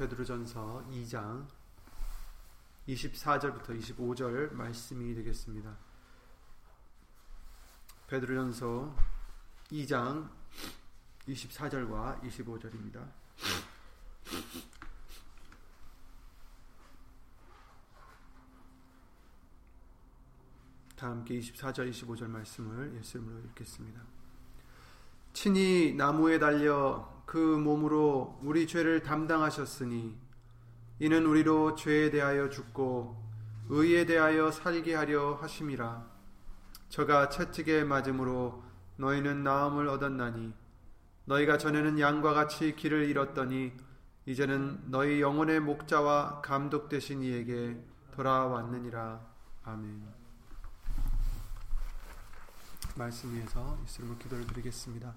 베드로전서 2장 24절부터 25절 말씀이 되겠습니다. 베드로전서 2장 24절과 25절입니다. 다 함께 24절 25절 말씀을 예수 이름으로 읽겠습니다. 친히 나무에 달려 그 몸으로 우리 죄를 담당하셨으니 이는 우리로 죄에 대하여 죽고 의에 대하여 살게 하려 하심이라 저가 채찍에 맞음으로 너희는 나음을 얻었나니 너희가 전에는 양과 같이 길을 잃었더니 이제는 너희 영혼의 목자와 감독 되신 이에게 돌아왔느니라 아멘. 말씀 위에서 예수님을 기도를 드리겠습니다.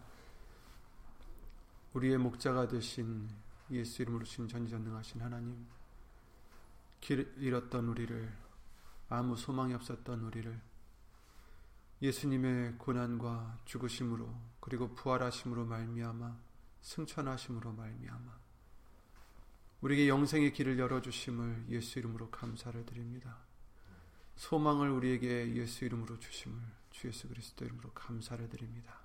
우리의 목자가 되신 예수 이름으로 신 전지전능하신 하나님 길 잃었던 우리를 아무 소망이 없었던 우리를 예수님의 고난과 죽으심으로 그리고 부활하심으로 말미암아 승천하심으로 말미암아 우리에게 영생의 길을 열어 주심을 예수 이름으로 감사를 드립니다. 소망을 우리에게 예수 이름으로 주심을 주 예수 그리스도 이름으로 감사를 드립니다.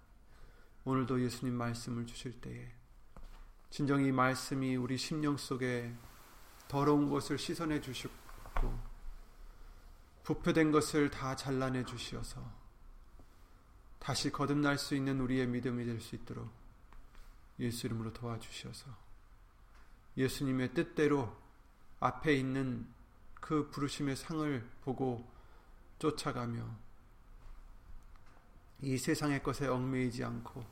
오늘도 예수님 말씀을 주실 때에 진정이 말씀이 우리 심령 속에 더러운 것을 씻어내 주시고 부패된 것을 다 잘라내 주시어서 다시 거듭날 수 있는 우리의 믿음이 될 수 있도록 예수 이름으로 도와주셔서 예수님의 뜻대로 앞에 있는 그 부르심의 상을 보고 쫓아가며 이 세상의 것에 얽매이지 않고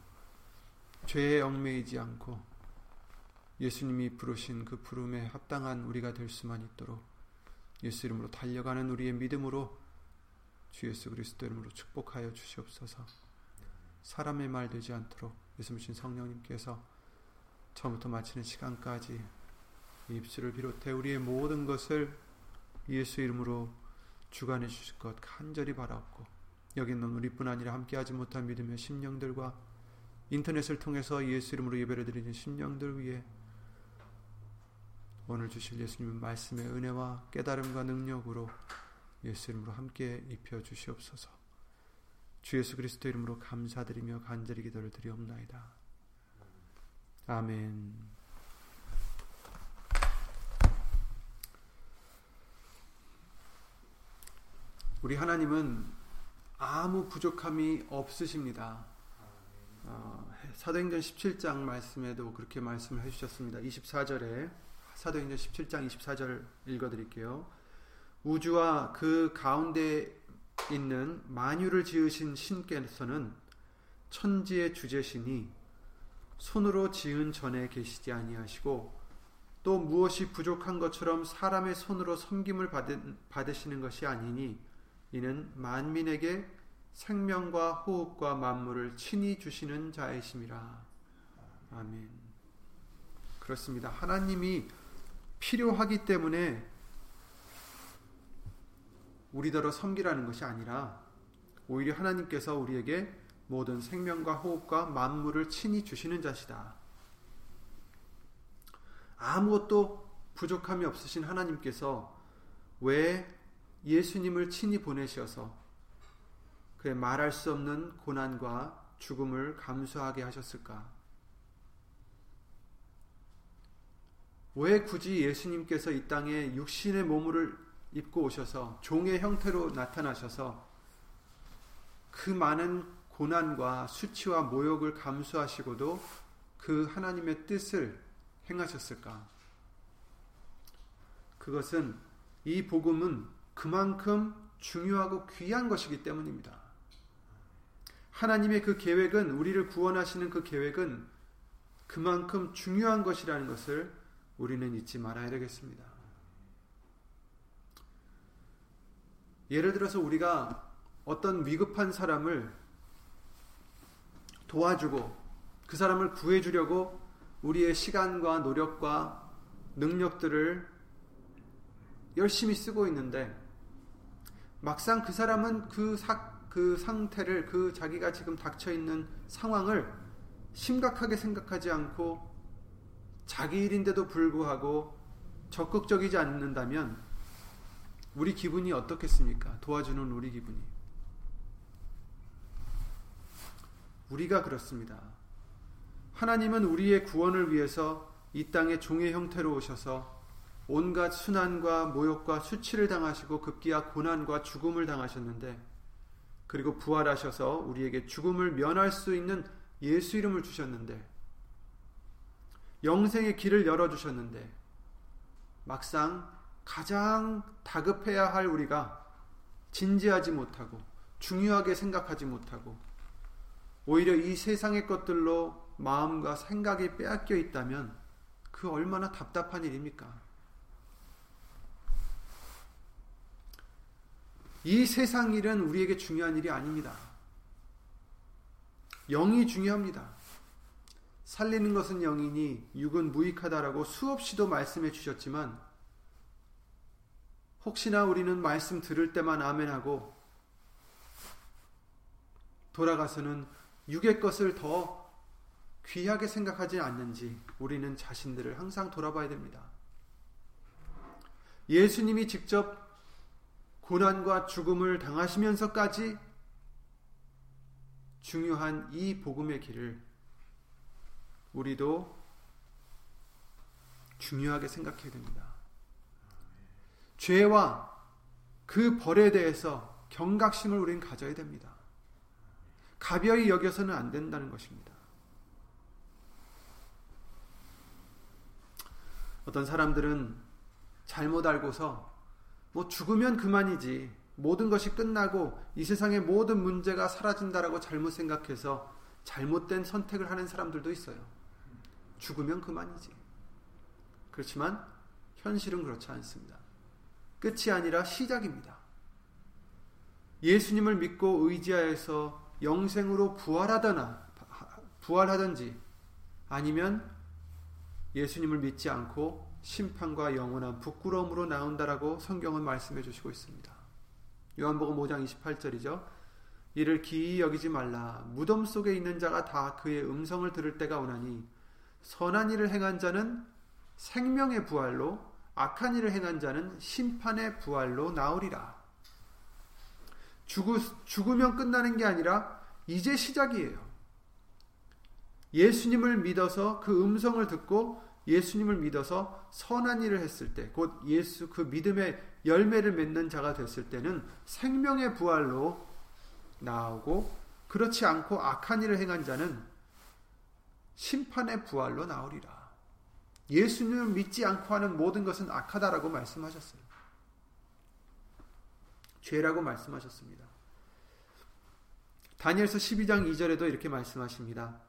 죄에 얽매이지 않고 예수님이 부르신 그 부름에 합당한 우리가 될 수만 있도록 예수 이름으로 달려가는 우리의 믿음으로 주 예수 그리스도 이름으로 축복하여 주시옵소서. 사람의 말 되지 않도록 예수님 성령님께서 처음부터 마치는 시간까지 입술을 비롯해 우리의 모든 것을 예수 이름으로 주관해 주실 것 간절히 바라옵고 여기 있는 우리뿐 아니라 함께하지 못한 믿음의 심령들과 인터넷을 통해서 예수 이름으로 예배를 드리는 심령들 위해 오늘 주실 예수님의 말씀의 은혜와 깨달음과 능력으로 예수 이름으로 함께 입혀 주시옵소서. 주 예수 그리스도 이름으로 감사드리며 간절히 기도를 드리옵나이다. 아멘. 우리 하나님은 아무 부족함이 없으십니다. 어, 사도행전 17장 말씀에도 그렇게 말씀을 해주셨습니다. 24절에 사도행전 17장 24절 읽어드릴게요. 우주와 그 가운데 있는 만유를 지으신 신께서는 천지의 주제시니 손으로 지은 전에 계시지 아니하시고 또 무엇이 부족한 것처럼 사람의 손으로 섬김을 받으시는 것이 아니니 이는 만민에게 생명과 호흡과 만물을 친히 주시는 자이심이라. 아멘. 그렇습니다. 하나님이 필요하기 때문에 우리더러 섬기라는 것이 아니라 오히려 하나님께서 우리에게 모든 생명과 호흡과 만물을 친히 주시는 자시다. 아무것도 부족함이 없으신 하나님께서 왜 예수님을 친히 보내셔서 그의 말할 수 없는 고난과 죽음을 감수하게 하셨을까? 왜 굳이 예수님께서 이 땅에 육신의 몸을 입고 오셔서 종의 형태로 나타나셔서 그 많은 고난과 수치와 모욕을 감수하시고도 그 하나님의 뜻을 행하셨을까? 그것은 이 복음은 그만큼 중요하고 귀한 것이기 때문입니다. 하나님의 그 계획은 우리를 구원하시는 그 계획은 그만큼 중요한 것이라는 것을 우리는 잊지 말아야 되겠습니다. 예를 들어서 우리가 어떤 위급한 사람을 도와주고 그 사람을 구해주려고 우리의 시간과 노력과 능력들을 열심히 쓰고 있는데 막상 그 사람은 그, 사, 그 상태를 그 자기가 지금 닥쳐 있는 상황을 심각하게 생각하지 않고 자기 일인데도 불구하고 적극적이지 않는다면 우리 기분이 어떻겠습니까? 도와주는 우리 기분이. 우리가 그렇습니다. 하나님은 우리의 구원을 위해서 이 땅에 종의 형태로 오셔서 온갖 순환과 모욕과 수치를 당하시고 급기야 고난과 죽음을 당하셨는데 그리고 부활하셔서 우리에게 죽음을 면할 수 있는 예수 이름을 주셨는데 영생의 길을 열어 주셨는데 막상 가장 다급해야 할 우리가 진지하지 못하고 중요하게 생각하지 못하고 오히려 이 세상의 것들로 마음과 생각이 빼앗겨 있다면 그 얼마나 답답한 일입니까? 이 세상 일은 우리에게 중요한 일이 아닙니다. 영이 중요합니다. 살리는 것은 영이니 육은 무익하다라고 수없이도 말씀해 주셨지만 혹시나 우리는 말씀 들을 때만 아멘하고 돌아가서는 육의 것을 더 귀하게 생각하지 않는지 우리는 자신들을 항상 돌아봐야 됩니다. 예수님이 직접 고난과 죽음을 당하시면서까지 중요한 이 복음의 길을 우리도 중요하게 생각해야 됩니다. 죄와 그 벌에 대해서 경각심을 우리는 가져야 됩니다. 가벼이 여겨서는 안 된다는 것입니다. 어떤 사람들은 잘못 알고서 뭐 죽으면 그만이지 모든 것이 끝나고 이 세상의 모든 문제가 사라진다라고 잘못 생각해서 잘못된 선택을 하는 사람들도 있어요. 죽으면 그만이지. 그렇지만 현실은 그렇지 않습니다. 끝이 아니라 시작입니다. 예수님을 믿고 의지하여서 영생으로 부활하거나 부활하든지 아니면 예수님을 믿지 않고 심판과 영원한 부끄러움으로 나온다라고 성경은 말씀해 주시고 있습니다. 요한복음 5장 28절이죠. 이를 기이 여기지 말라. 무덤 속에 있는 자가 다 그의 음성을 들을 때가 오나니 선한 일을 행한 자는 생명의 부활로 악한 일을 행한 자는 심판의 부활로 나오리라. 죽으, 죽으면 끝나는 게 아니라 이제 시작이에요. 예수님을 믿어서 그 음성을 듣고 예수님을 믿어서 선한 일을 했을 때, 곧 예수 그 믿음의 열매를 맺는 자가 됐을 때는 생명의 부활로 나오고, 그렇지 않고 악한 일을 행한 자는 심판의 부활로 나오리라. 예수님을 믿지 않고 하는 모든 것은 악하다라고 말씀하셨어요. 죄라고 말씀하셨습니다. 다니엘서 12장 2절에도 이렇게 말씀하십니다.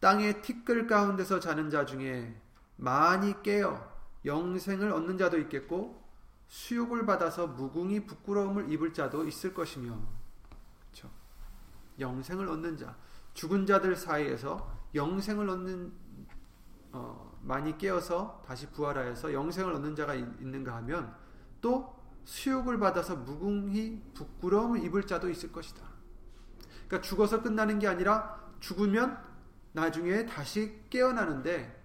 땅의 티끌 가운데서 자는 자 중에 많이 깨어 영생을 얻는 자도 있겠고 수욕을 받아서 무궁히 부끄러움을 입을 자도 있을 것이며 그렇죠? 영생을 얻는 자 죽은 자들 사이에서 영생을 얻는 어, 많이 깨어서 다시 부활하여서 영생을 얻는 자가 있는가 하면 또 수욕을 받아서 무궁히 부끄러움을 입을 자도 있을 것이다. 그러니까 죽어서 끝나는 게 아니라 죽으면 나중에 다시 깨어나는데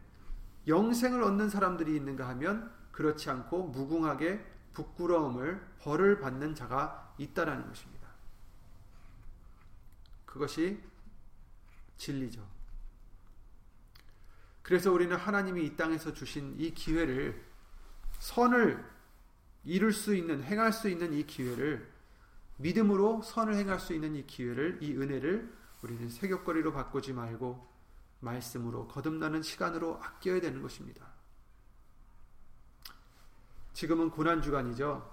영생을 얻는 사람들이 있는가 하면 그렇지 않고 무궁하게 부끄러움을 벌을 받는 자가 있다라는 것입니다. 그것이 진리죠. 그래서 우리는 하나님이 이 땅에서 주신 이 기회를 선을 이룰 수 있는 행할 수 있는 이 기회를 믿음으로 선을 행할 수 있는 이 기회를 이 은혜를 우리는 세격거리로 바꾸지 말고 말씀으로 거듭나는 시간으로 아껴야 되는 것입니다. 지금은 고난 주간이죠.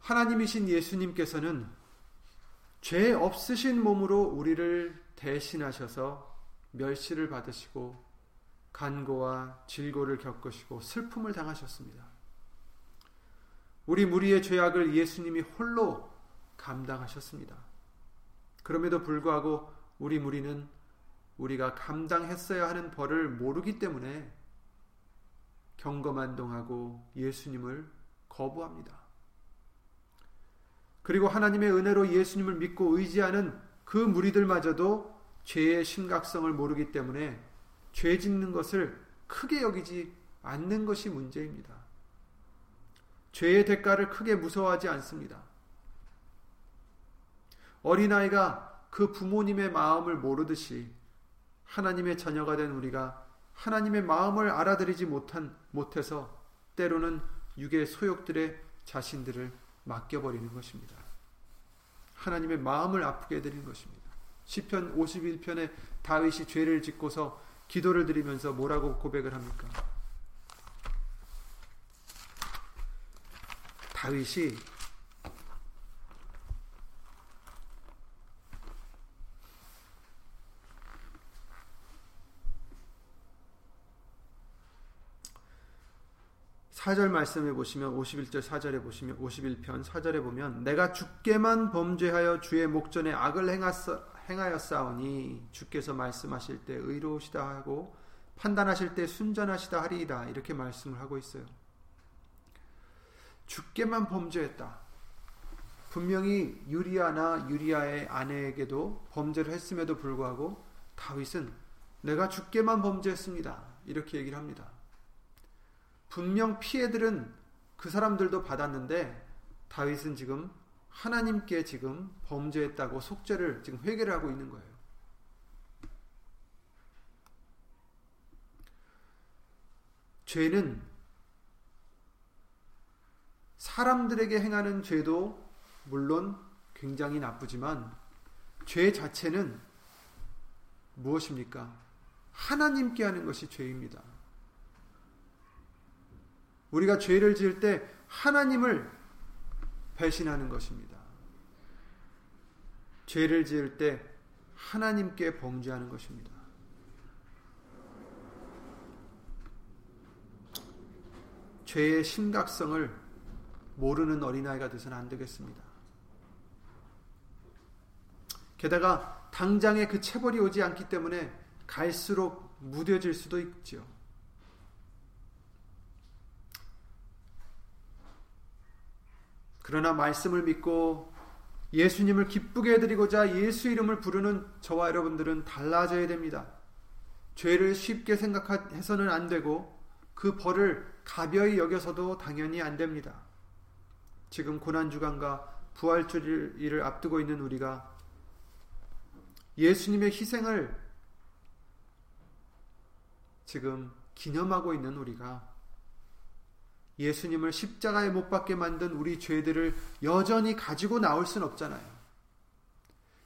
하나님이신 예수님께서는 죄 없으신 몸으로 우리를 대신하셔서 멸시를 받으시고 간고와 질고를 겪으시고 슬픔을 당하셨습니다. 우리 무리의 죄악을 예수님이 홀로 감당하셨습니다. 그럼에도 불구하고 우리 무리는 우리가 감당했어야 하는 벌을 모르기 때문에 경거만 동하고 예수님을 거부합니다. 그리고 하나님의 은혜로 예수님을 믿고 의지하는 그 무리들마저도 죄의 심각성을 모르기 때문에 죄 짓는 것을 크게 여기지 않는 것이 문제입니다. 죄의 대가를 크게 무서워하지 않습니다. 어린아이가 그 부모님의 마음을 모르듯이 하나님의 자녀가 된 우리가 하나님의 마음을 알아들이지 못한 못해서 때로는 육의 소욕들의 자신들을 맡겨버리는 것입니다. 하나님의 마음을 아프게 해드리는 것입니다. 시편 51편에 다윗이 죄를 짓고서 기도를 드리면서 뭐라고 고백을 합니까? 다윗이 사절 말씀에 보시면 51절 4절에 보시면 51편 4절에 보면 내가 주께만 범죄하여 주의 목전에 악을 행하였사오니 주께서 말씀하실 때 의로우시다 하고 판단하실 때 순전하시다 하리이다 이렇게 말씀을 하고 있어요. 주께만 범죄했다. 분명히 유리아나 유리아의 아내에게도 범죄를 했음에도 불구하고 다윗은 내가 주께만 범죄했습니다. 이렇게 얘기를 합니다. 분명 피해들은 그 사람들도 받았는데 다윗은 지금 하나님께 지금 범죄했다고 속죄를 지금 회개를 하고 있는 거예요. 죄는 사람들에게 행하는 죄도 물론 굉장히 나쁘지만 죄 자체는 무엇입니까? 하나님께 하는 것이 죄입니다. 우리가 죄를 지을 때 하나님을 배신하는 것입니다. 죄를 지을 때 하나님께 범죄하는 것입니다. 죄의 심각성을 모르는 어린아이가 되서는 안 되겠습니다. 게다가 당장에 그 체벌이 오지 않기 때문에 갈수록 무뎌질 수도 있죠. 그러나 말씀을 믿고 예수님을 기쁘게 해드리고자 예수 이름을 부르는 저와 여러분들은 달라져야 됩니다. 죄를 쉽게 생각해서는 안 되고 그 벌을 가벼이 여겨서도 당연히 안 됩니다. 지금 고난주간과 부활주일을 앞두고 있는 우리가 예수님의 희생을 지금 기념하고 있는 우리가 예수님을 십자가에 못 박게 만든 우리 죄들을 여전히 가지고 나올 순 없잖아요.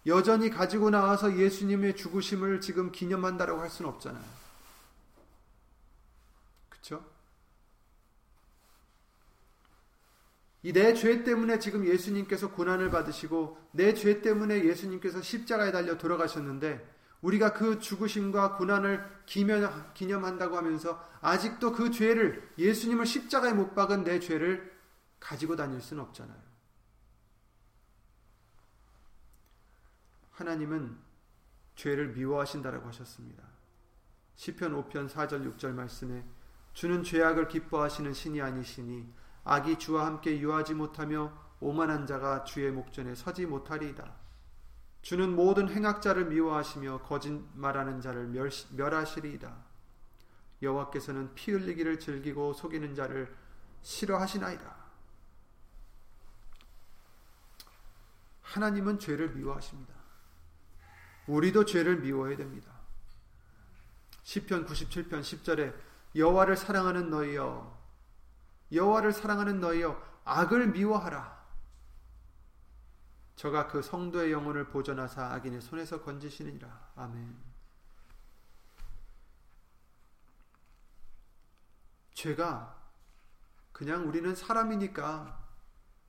여전히 가지고 나와서 예수님의 죽으심을 지금 기념한다라고 할 수는 없잖아요. 그렇죠? 이내 죄 때문에 지금 예수님께서 고난을 받으시고 내 죄 때문에 예수님께서 십자가에 달려 돌아가셨는데 우리가 그 죽으심과 고난을 기념한다고 하면서 아직도 그 죄를 예수님을 십자가에 못 박은 내 죄를 가지고 다닐 수는 없잖아요. 하나님은 죄를 미워하신다라고 하셨습니다. 시편 5편 4절 6절 말씀에 주는 죄악을 기뻐하시는 신이 아니시니 악이 주와 함께 유하지 못하며 오만한 자가 주의 목전에 서지 못하리이다. 주는 모든 행악자를 미워하시며 거짓말하는 자를 멸하시리이다. 여호와께서는 피 흘리기를 즐기고 속이는 자를 싫어하시나이다. 하나님은 죄를 미워하십니다. 우리도 죄를 미워해야 됩니다. 시편 97편 10절에 여호와를 사랑하는 너희여 여호와를 사랑하는 너희여 악을 미워하라. 저가 그 성도의 영혼을 보존하사 악인의 손에서 건지시느니라. 아멘. 죄가 그냥 우리는 사람이니까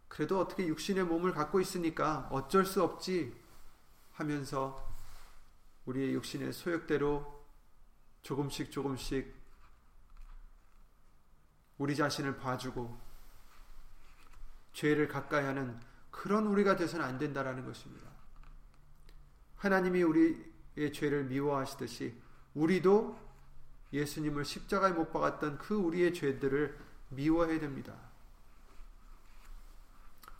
그래도 어떻게 육신의 몸을 갖고 있으니까 어쩔 수 없지 하면서 우리의 육신의 소욕대로 조금씩 조금씩 우리 자신을 봐주고 죄를 가까이 하는 그런 우리가 돼서는 안 된다라는 것입니다. 하나님이 우리의 죄를 미워하시듯이 우리도 예수님을 십자가에 못 박았던 그 우리의 죄들을 미워해야 됩니다.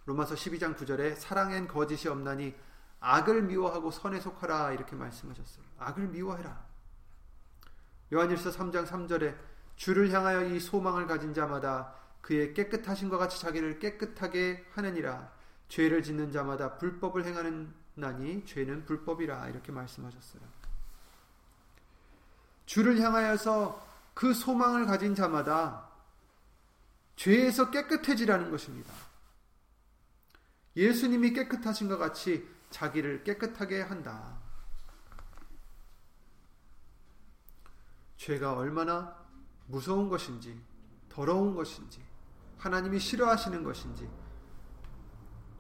로마서 12장 9절에 사랑엔 거짓이 없나니 악을 미워하고 선에 속하라 이렇게 말씀하셨어요. 악을 미워해라. 요한일서 3장 3절에 주를 향하여 이 소망을 가진 자마다 그의 깨끗하신 것 같이 자기를 깨끗하게 하느니라 죄를 짓는 자마다 불법을 행하는 나니 죄는 불법이라 이렇게 말씀하셨어요. 주를 향하여서 그 소망을 가진 자마다 죄에서 깨끗해지라는 것입니다. 예수님이 깨끗하신 것 같이 자기를 깨끗하게 한다. 죄가 얼마나 무서운 것인지, 더러운 것인지, 하나님이 싫어하시는 것인지,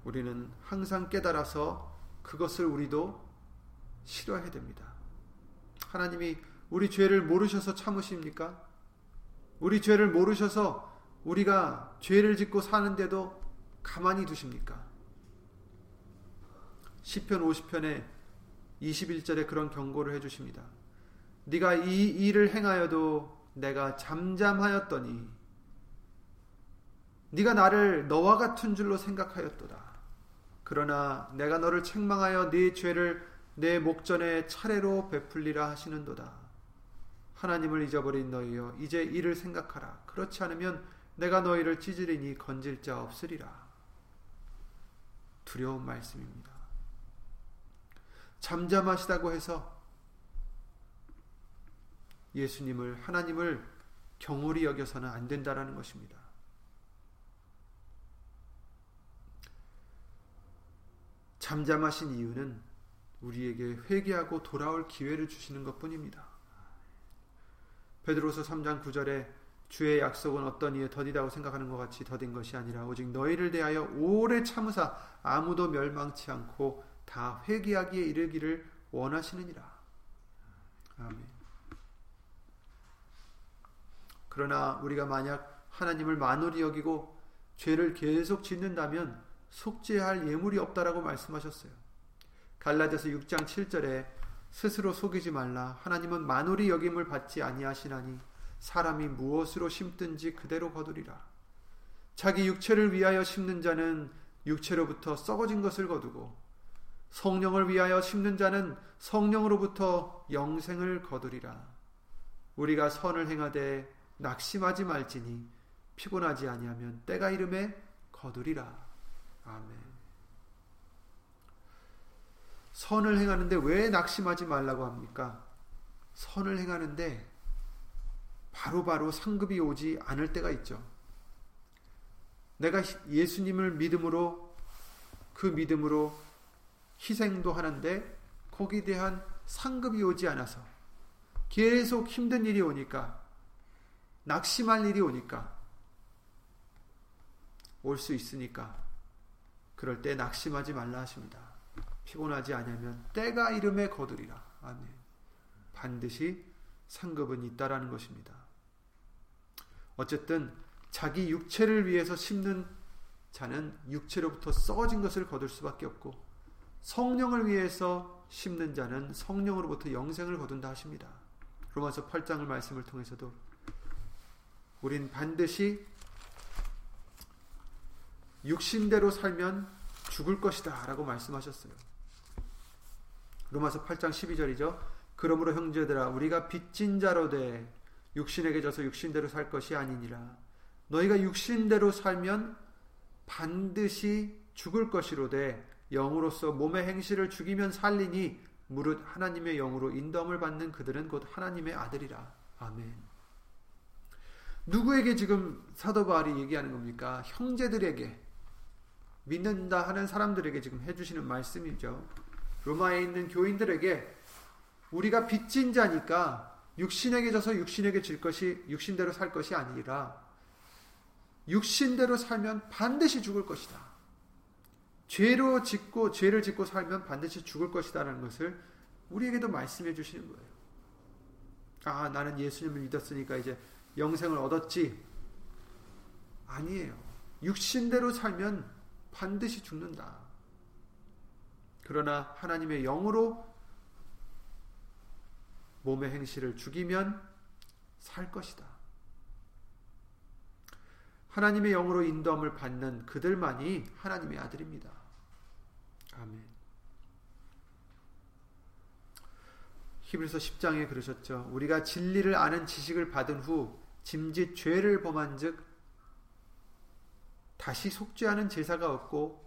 우리는 항상 깨달아서 그것을 우리도 싫어해야 됩니다. 하나님이 우리 죄를 모르셔서 참으십니까? 우리 죄를 모르셔서 우리가 죄를 짓고 사는데도 가만히 두십니까? 시편 50편에 21절에 그런 경고를 해 주십니다. 네가 이 일을 행하여도 내가 잠잠하였더니 네가 나를 너와 같은 줄로 생각하였도다. 그러나 내가 너를 책망하여 네 죄를 내 목전에 차례로 베풀리라 하시는도다. 하나님을 잊어버린 너희여 이제 이를 생각하라. 그렇지 않으면 내가 너희를 찢으리니 건질 자 없으리라. 두려운 말씀입니다. 잠잠하시다고 해서 예수님을 하나님을 경홀히 여겨서는 안 된다라는 것입니다. 잠잠하신 이유는 우리에게 회개하고 돌아올 기회를 주시는 것뿐입니다. 베드로서 3장 9절에 주의 약속은 어떤 이에 더디다고 생각하는 것 같이 더딘 것이 아니라 오직 너희를 대하여 오래 참으사 아무도 멸망치 않고 다 회개하기에 이르기를 원하시느니라. 아멘. 그러나 우리가 만약 하나님을 만홀히 여기고 죄를 계속 짓는다면 속죄할 예물이 없다라고 말씀하셨어요. 갈라디아서 6장 7절에 스스로 속이지 말라 하나님은 만홀히 여김을 받지 아니하시나니 사람이 무엇으로 심든지 그대로 거두리라. 자기 육체를 위하여 심는 자는 육체로부터 썩어진 것을 거두고 성령을 위하여 심는 자는 성령으로부터 영생을 거두리라. 우리가 선을 행하되 낙심하지 말지니 피곤하지 아니하면 때가 이름에 거두리라. 아멘. 선을 행하는데 왜 낙심하지 말라고 합니까? 선을 행하는데 바로바로 바로 상급이 오지 않을 때가 있죠. 내가 예수님을 믿음으로 그 믿음으로 희생도 하는데 거기에 대한 상급이 오지 않아서 계속 힘든 일이 오니까 낙심할 일이 오니까 올 수 있으니까 그럴 때 낙심하지 말라 하십니다. 피곤하지 않으면 때가 이름에 거두리라. 아멘. 반드시 상급은 있다라는 것입니다. 어쨌든 자기 육체를 위해서 심는 자는 육체로부터 썩어진 것을 거둘 수밖에 없고 성령을 위해서 심는 자는 성령으로부터 영생을 거둔다 하십니다. 로마서 8장을 말씀을 통해서도 우린 반드시 육신대로 살면 죽을 것이다 라고 말씀하셨어요. 로마서 8장 12절이죠. 그러므로 형제들아 우리가 빚진 자로 돼 육신에게 져서 육신대로 살 것이 아니니라. 너희가 육신대로 살면 반드시 죽을 것이로되 영으로서 몸의 행실을 죽이면 살리니 무릇 하나님의 영으로 인덤을 받는 그들은 곧 하나님의 아들이라. 아멘. 누구에게 지금 사도 바울이 얘기하는 겁니까? 형제들에게 믿는다 하는 사람들에게 지금 해주시는 말씀이죠. 로마에 있는 교인들에게 우리가 빚진 자니까 육신에게 져서 육신에게 질 것이 육신대로 살 것이 아니라 육신대로 살면 반드시 죽을 것이다. 죄로 짓고 죄를 짓고 살면 반드시 죽을 것이다라는 것을 우리에게도 말씀해 주시는 거예요. 아, 나는 예수님을 믿었으니까 이제 영생을 얻었지. 아니에요. 육신대로 살면 반드시 죽는다. 그러나 하나님의 영으로 몸의 행실을 죽이면 살 것이다. 하나님의 영으로 인도함을 받는 그들만이 하나님의 아들입니다. 아멘. 히브리서 10장에 그러셨죠. 우리가 진리를 아는 지식을 받은 후 짐짓 죄를 범한즉 다시 속죄하는 제사가 없고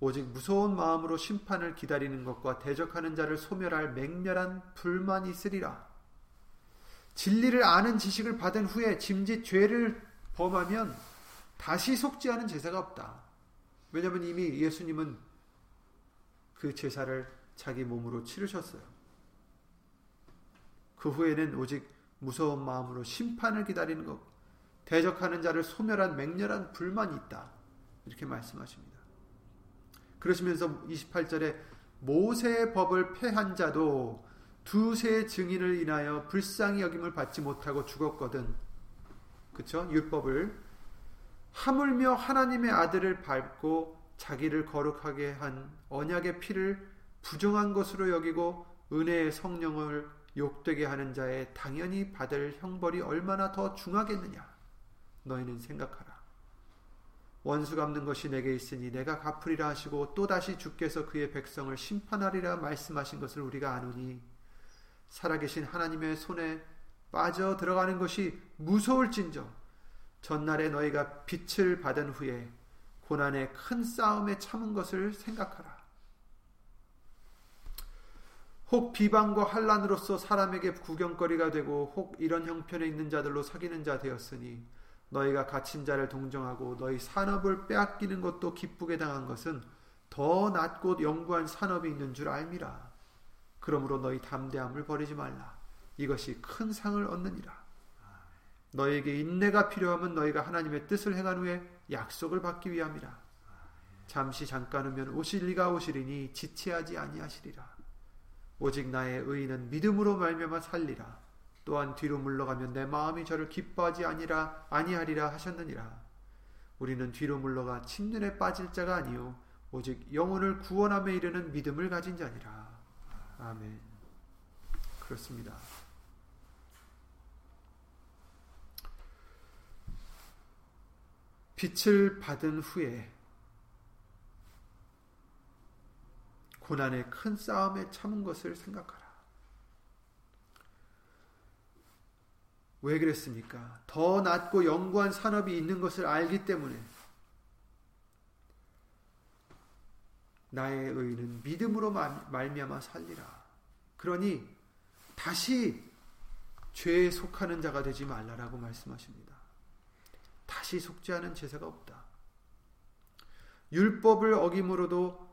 오직 무서운 마음으로 심판을 기다리는 것과 대적하는 자를 소멸할 맹렬한 불만이 있으리라. 진리를 아는 지식을 받은 후에 짐짓 죄를 범하면 다시 속죄하는 제사가 없다. 왜냐하면 이미 예수님은 그 제사를 자기 몸으로 치르셨어요. 그 후에는 오직 무서운 마음으로 심판을 기다리는 것, 대적하는 자를 소멸한 맹렬한 불만이 있다. 이렇게 말씀하십니다. 그러시면서 28절에 모세의 법을 폐한 자도 두세 증인을 인하여 불쌍히 여김을 받지 못하고 죽었거든. 그쵸? 율법을 하물며 하나님의 아들을 밟고 자기를 거룩하게 한 언약의 피를 부정한 것으로 여기고 은혜의 성령을 욕되게 하는 자의 당연히 받을 형벌이 얼마나 더 중하겠느냐. 너희는 생각하라. 원수 갚는 것이 내게 있으니 내가 갚으리라 하시고 또다시 주께서 그의 백성을 심판하리라 말씀하신 것을 우리가 아노니 살아계신 하나님의 손에 빠져 들어가는 것이 무서울진저 전날에 너희가 빛을 받은 후에 고난의 큰 싸움에 참은 것을 생각하라. 혹 비방과 환란으로서 사람에게 구경거리가 되고 혹 이런 형편에 있는 자들로 사귀는 자 되었으니 너희가 갇힌 자를 동정하고 너희 산업을 빼앗기는 것도 기쁘게 당한 것은 더 낮고 영구한 산업이 있는 줄 알미라. 그러므로 너희 담대함을 버리지 말라. 이것이 큰 상을 얻느니라. 너에게 인내가 필요하면 너희가 하나님의 뜻을 행한 후에 약속을 받기 위함이라. 잠시 잠깐 후면 오실 리가 오시리니 지체하지 아니하시리라. 오직 나의 의인은 믿음으로 말미암아 살리라. 또한 뒤로 물러가면 내 마음이 저를 기뻐하지 아니라 아니하리라 하셨느니라. 우리는 뒤로 물러가 침륜에 빠질 자가 아니요 오직 영혼을 구원함에 이르는 믿음을 가진 자니라. 아멘. 그렇습니다. 빛을 받은 후에 고난의 큰 싸움에 참은 것을 생각하라. 왜 그랬습니까? 더 낮고 영구한 산업이 있는 것을 알기 때문에 나의 의는 믿음으로 말미암아 살리라. 그러니 다시 죄에 속하는 자가 되지 말라라고 말씀하십니다. 다시 속죄하는 제사가 없다. 율법을 어김으로도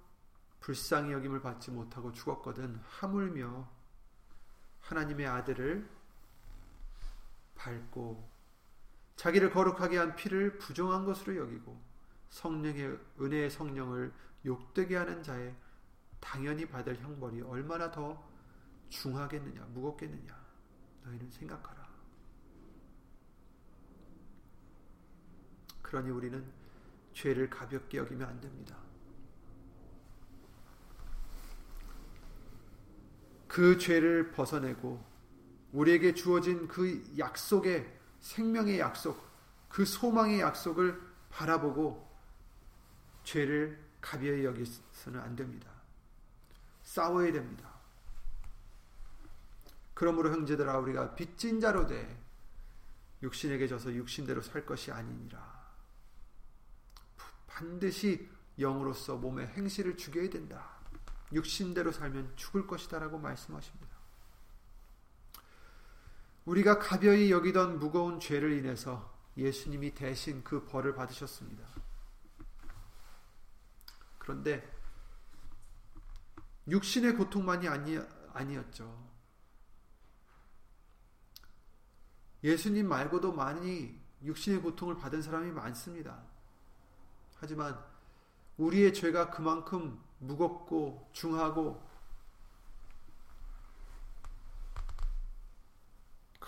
불쌍히 여김을 받지 못하고 죽었거든 하물며 하나님의 아들을 밟고 자기를 거룩하게 한 피를 부정한 것으로 여기고 성령의 은혜의 성령을 욕되게 하는 자의 당연히 받을 형벌이 얼마나 더 중하겠느냐 무겁겠느냐 너희는 생각하라. 그러니 우리는 죄를 가볍게 여기면 안 됩니다. 그 죄를 벗어내고 우리에게 주어진 그 약속의 생명의 약속, 그 소망의 약속을 바라보고 죄를 가벼이 여기서는 안 됩니다. 싸워야 됩니다. 그러므로 형제들아 우리가 빚진 자로 돼 육신에게 져서 육신대로 살 것이 아니니라. 반드시 영으로서 몸의 행실을 죽여야 된다. 육신대로 살면 죽을 것이다라고 말씀하십니다. 우리가 가벼이 여기던 무거운 죄를 인해서 예수님이 대신 그 벌을 받으셨습니다. 그런데 육신의 고통만이 아니, 아니었죠. 예수님 말고도 많이 육신의 고통을 받은 사람이 많습니다. 하지만 우리의 죄가 그만큼 무겁고 중하고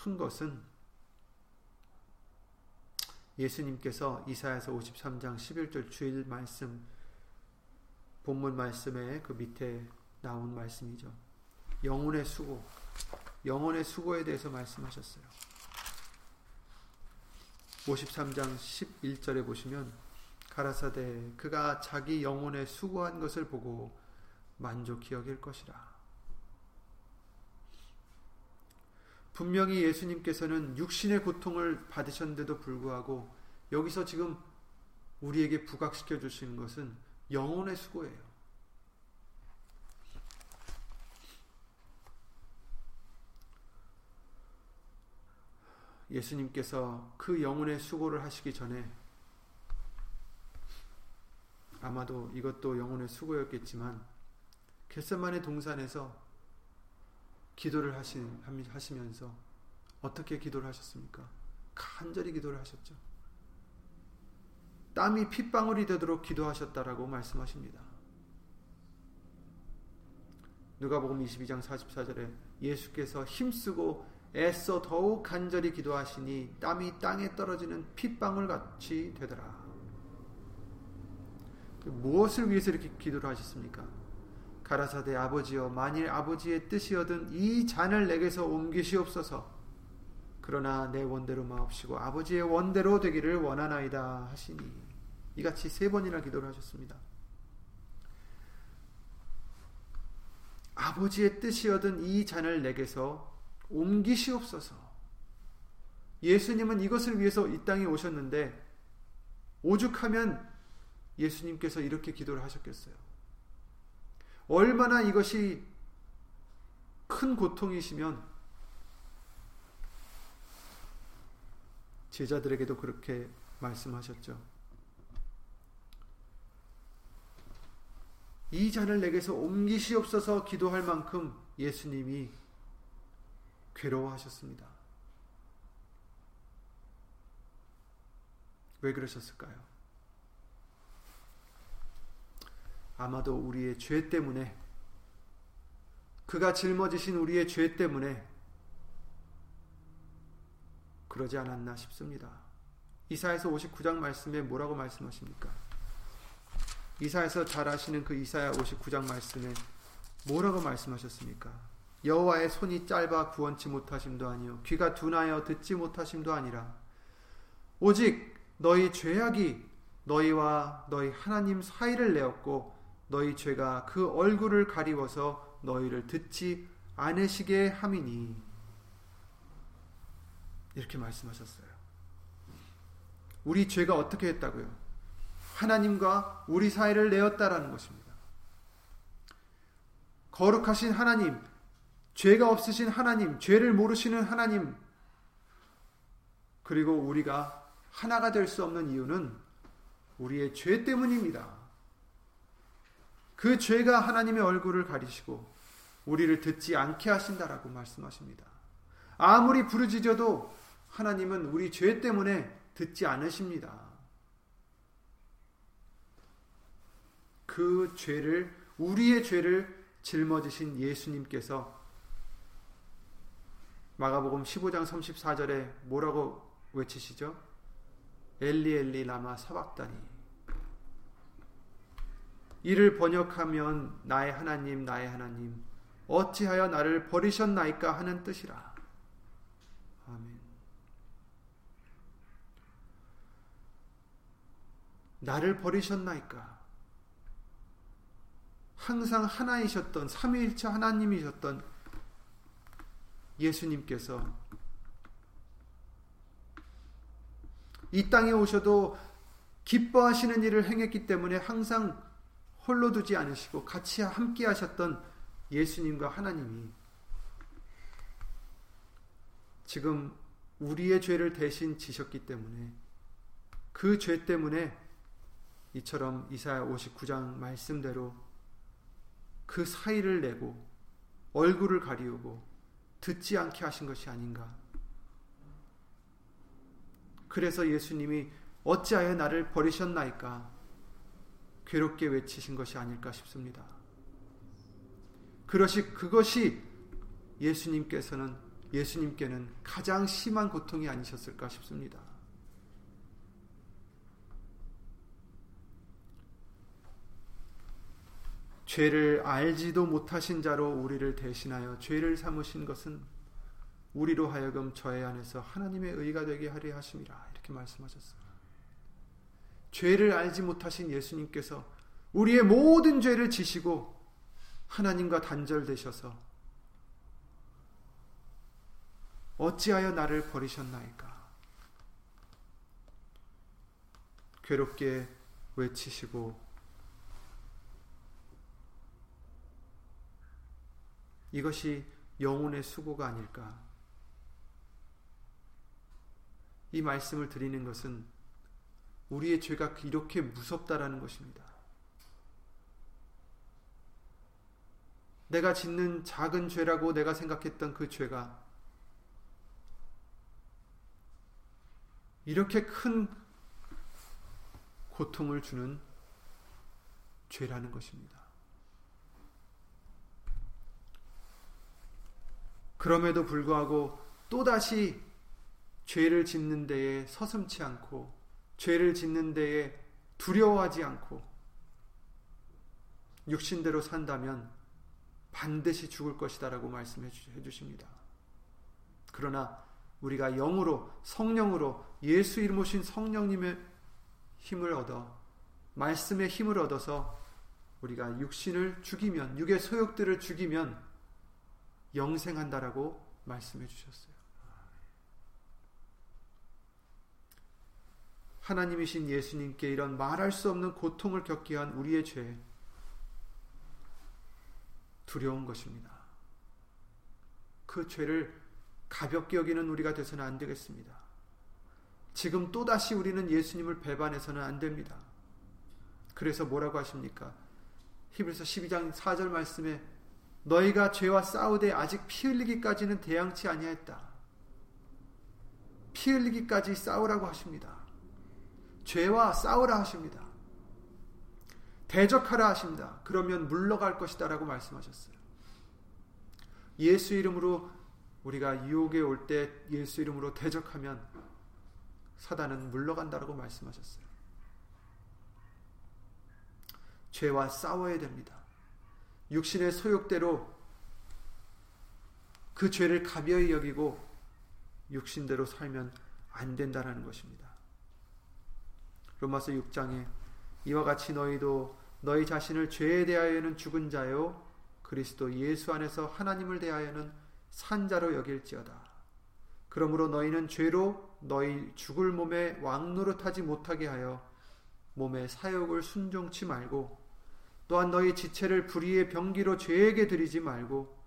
큰 것은 예수님께서 이사야서 53장 11절 주일 말씀 본문 말씀에 그 밑에 나온 말씀이죠. 영혼의 수고, 영혼의 수고에 대해서 말씀하셨어요. 53장 11절에 보시면 가라사대 그가 자기 영혼에 수고한 것을 보고 만족히 여길 것이라. 분명히 예수님께서는 육신의 고통을 받으셨는데도 불구하고 여기서 지금 우리에게 부각시켜 주시는 것은 영혼의 수고예요. 예수님께서 그 영혼의 수고를 하시기 전에 아마도 이것도 영혼의 수고였겠지만 겟세만의 동산에서 기도를 하신, 하시면서 어떻게 기도를 하셨습니까? 간절히 기도를 하셨죠. 땀이 핏방울이 되도록 기도하셨다라고 말씀하십니다. 누가복음 22장 44절에 예수께서 힘쓰고 애써 더욱 간절히 기도하시니 땀이 땅에 떨어지는 핏방울 같이 되더라. 무엇을 위해서 이렇게 기도를 하셨습니까? 가라사대 아버지여 만일 아버지의 뜻이여든 이 잔을 내게서 옮기시옵소서 그러나 내 원대로 마옵시고 아버지의 원대로 되기를 원하나이다 하시니 이같이 세 번이나 기도를 하셨습니다. 아버지의 뜻이여든 이 잔을 내게서 옮기시옵소서. 예수님은 이것을 위해서 이 땅에 오셨는데 오죽하면 예수님께서 이렇게 기도를 하셨겠어요. 얼마나 이것이 큰 고통이시면 제자들에게도 그렇게 말씀하셨죠. 이 잔을 내게서 옮기시옵소서 기도할 만큼 예수님이 괴로워하셨습니다. 왜 그러셨을까요? 아마도 우리의 죄 때문에 그가 짊어지신 우리의 죄 때문에 그러지 않았나 싶습니다. 이사에서 59장 말씀에 뭐라고 말씀하십니까? 이사에서 잘 아시는 그 이사야 59장 말씀에 뭐라고 말씀하셨습니까? 여호와의 손이 짧아 구원치 못하심도 아니요 귀가 둔하여 듣지 못하심도 아니라 오직 너희 죄악이 너희와 너희 하나님 사이를 내었고 너희 죄가 그 얼굴을 가리워서 너희를 듣지 않으시게 함이니 이렇게 말씀하셨어요. 우리 죄가 어떻게 했다고요? 하나님과 우리 사이를 내었다라는 것입니다. 거룩하신 하나님, 죄가 없으신 하나님, 죄를 모르시는 하나님, 그리고 우리가 하나가 될 수 없는 이유는 우리의 죄 때문입니다. 그 죄가 하나님의 얼굴을 가리시고 우리를 듣지 않게 하신다라고 말씀하십니다. 아무리 부르짖어도 하나님은 우리 죄 때문에 듣지 않으십니다. 그 죄를 우리의 죄를 짊어지신 예수님께서 마가복음 15장 34절에 뭐라고 외치시죠? 엘리 엘리 라마 사박다니 이를 번역하면 나의 하나님 나의 하나님 어찌하여 나를 버리셨나이까 하는 뜻이라. 아멘. 나를 버리셨나이까. 항상 하나이셨던 삼위일체 하나님이셨던 예수님께서 이 땅에 오셔도 기뻐하시는 일을 행했기 때문에 항상 홀로 두지 않으시고 같이 함께 하셨던 예수님과 하나님이 지금 우리의 죄를 대신 지셨기 때문에 그 죄 때문에 이처럼 이사야 59장 말씀대로 그 사이를 내고 얼굴을 가리우고 듣지 않게 하신 것이 아닌가. 그래서 예수님이 어찌하여 나를 버리셨나이까? 괴롭게 외치신 것이 아닐까 싶습니다. 그것이 그것이 예수님께서는 예수님께는 가장 심한 고통이 아니셨을까 싶습니다. 죄를 알지도 못하신 자로 우리를 대신하여 죄를 삼으신 것은 우리로 하여금 저의 안에서 하나님의 의가 되게 하려 하심이라 이렇게 말씀하셨습니다. 죄를 알지 못하신 예수님께서 우리의 모든 죄를 지시고 하나님과 단절되셔서 어찌하여 나를 버리셨나이까? 괴롭게 외치시고 이것이 영혼의 수고가 아닐까? 이 말씀을 드리는 것은 우리의 죄가 이렇게 무섭다라는 것입니다. 내가 짓는 작은 죄라고 내가 생각했던 그 죄가 이렇게 큰 고통을 주는 죄라는 것입니다. 그럼에도 불구하고 또다시 죄를 짓는 데에 서슴치 않고 죄를 짓는 데에 두려워하지 않고 육신대로 산다면 반드시 죽을 것이다라고 말씀해 주십니다. 그러나 우리가 영으로 성령으로 예수 이름 오신 성령님의 힘을 얻어 말씀의 힘을 얻어서 우리가 육신을 죽이면 육의 소욕들을 죽이면 영생한다라고 말씀해 주셨어요. 하나님이신 예수님께 이런 말할 수 없는 고통을 겪게 한 우리의 죄 두려운 것입니다. 그 죄를 가볍게 여기는 우리가 되서는 안 되겠습니다. 지금 또다시 우리는 예수님을 배반해서는 안 됩니다. 그래서 뭐라고 하십니까? 히브리서 12장 4절 말씀에 너희가 죄와 싸우되 아직 피 흘리기까지는 대양치 아니하였다. 피 흘리기까지 싸우라고 하십니다. 죄와 싸우라 하십니다. 대적하라 하십니다. 그러면 물러갈 것이다라고 말씀하셨어요. 예수 이름으로 우리가 유혹에 올 때 예수 이름으로 대적하면 사단은 물러간다라고 말씀하셨어요. 죄와 싸워야 됩니다. 육신의 소욕대로 그 죄를 가벼이 여기고 육신대로 살면 안 된다라는 것입니다. 로마서 6장에 이와 같이 너희도 너희 자신을 죄에 대하여는 죽은 자요 그리스도 예수 안에서 하나님을 대하여는 산 자로 여길지어다. 그러므로 너희는 죄로 너희 죽을 몸에 왕노릇하지 못하게 하여 몸의 사욕을 순종치 말고 또한 너희 지체를 불의의 병기로 죄에게 드리지 말고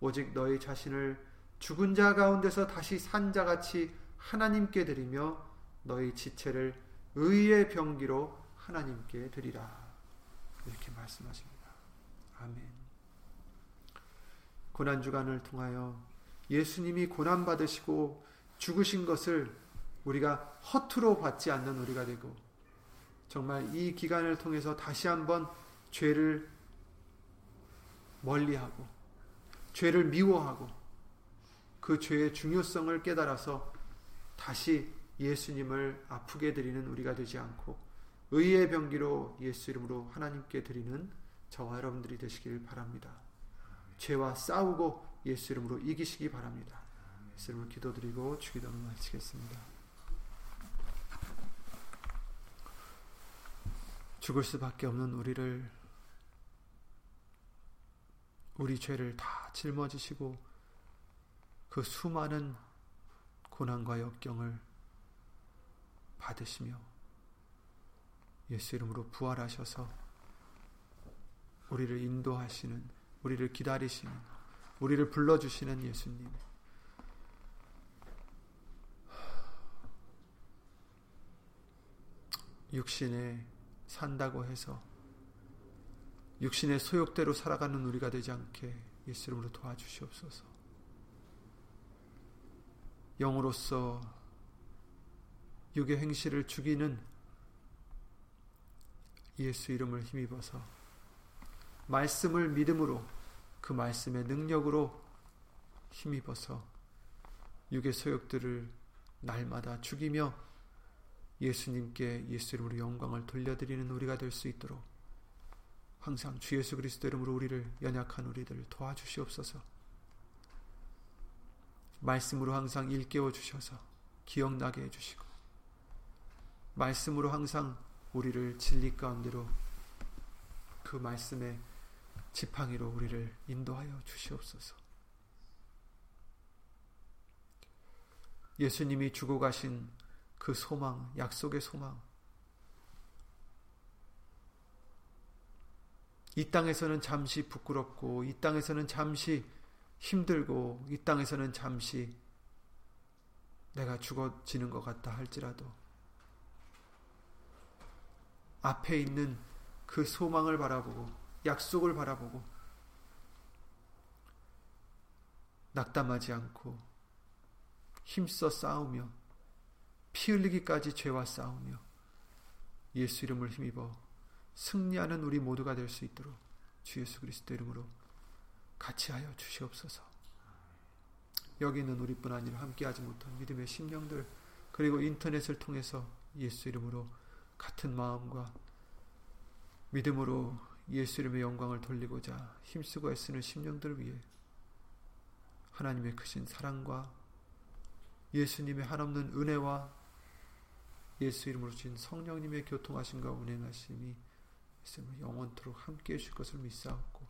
오직 너희 자신을 죽은 자 가운데서 다시 산 자같이 하나님께 드리며 너희 지체를 의의 병기로 하나님께 드리라. 이렇게 말씀하십니다. 아멘. 고난 주간을 통하여 예수님이 고난 받으시고 죽으신 것을 우리가 허투루 받지 않는 우리가 되고 정말 이 기간을 통해서 다시 한번 죄를 멀리하고 죄를 미워하고 그 죄의 중요성을 깨달아서 다시 예수님을 아프게 드리는 우리가 되지 않고 의의 병기로 예수 이름으로 하나님께 드리는 저와 여러분들이 되시길 바랍니다. 죄와 싸우고 예수 이름으로 이기시기 바랍니다. 예수 이름으로 기도드리고 주기도를 마치겠습니다. 죽을 수밖에 없는 우리를 우리 죄를 다 짊어지시고 그 수많은 고난과 역경을 받으시며 예수 이름으로 부활하셔서 우리를 인도하시는 우리를 기다리시는 우리를 불러주시는 예수님. 육신에 산다고 해서 육신의 소욕대로 살아가는 우리가 되지 않게 예수 이름으로 도와주시옵소서. 영으로서 육의 행실을 죽이는 예수 이름을 힘입어서 말씀을 믿음으로 그 말씀의 능력으로 힘입어서 육의 소욕들을 날마다 죽이며 예수님께 예수 이름으로 영광을 돌려드리는 우리가 될 수 있도록 항상 주 예수 그리스도 이름으로 우리를 연약한 우리들 도와주시옵소서. 말씀으로 항상 일깨워 주셔서 기억나게 해주시고 말씀으로 항상 우리를 진리 가운데로 그 말씀의 지팡이로 우리를 인도하여 주시옵소서. 예수님이 주고 가신 그 소망, 약속의 소망. 이 땅에서는 잠시 부끄럽고, 이 땅에서는 잠시 힘들고, 이 땅에서는 잠시 내가 죽어지는 것 같다 할지라도, 앞에 있는 그 소망을 바라보고, 약속을 바라보고, 낙담하지 않고, 힘써 싸우며, 피 흘리기까지 죄와 싸우며, 예수 이름을 힘입어 승리하는 우리 모두가 될 수 있도록 주 예수 그리스도 이름으로 같이 하여 주시옵소서. 여기 있는 우리뿐 아니라 함께하지 못한 믿음의 심령들 그리고 인터넷을 통해서 예수 이름으로 같은 마음과 믿음으로 예수 이름의 영광을 돌리고자 힘쓰고 애쓰는 심령들을 위해 하나님의 크신 사랑과 예수님의 한없는 은혜와 예수 이름으로 주신 성령님의 교통하심과 운행하심이 영원토록 함께 해 주실 것을 믿사옵고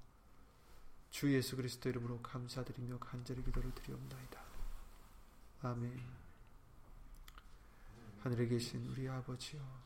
주 예수 그리스도 이름으로 감사드리며 간절히 기도를 드리옵나이다. 아멘 하늘에 계신 우리 아버지여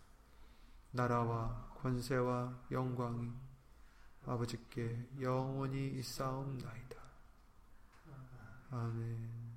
나라와 권세와 영광이 아버지께 영원히 있사옵나이다. 아멘.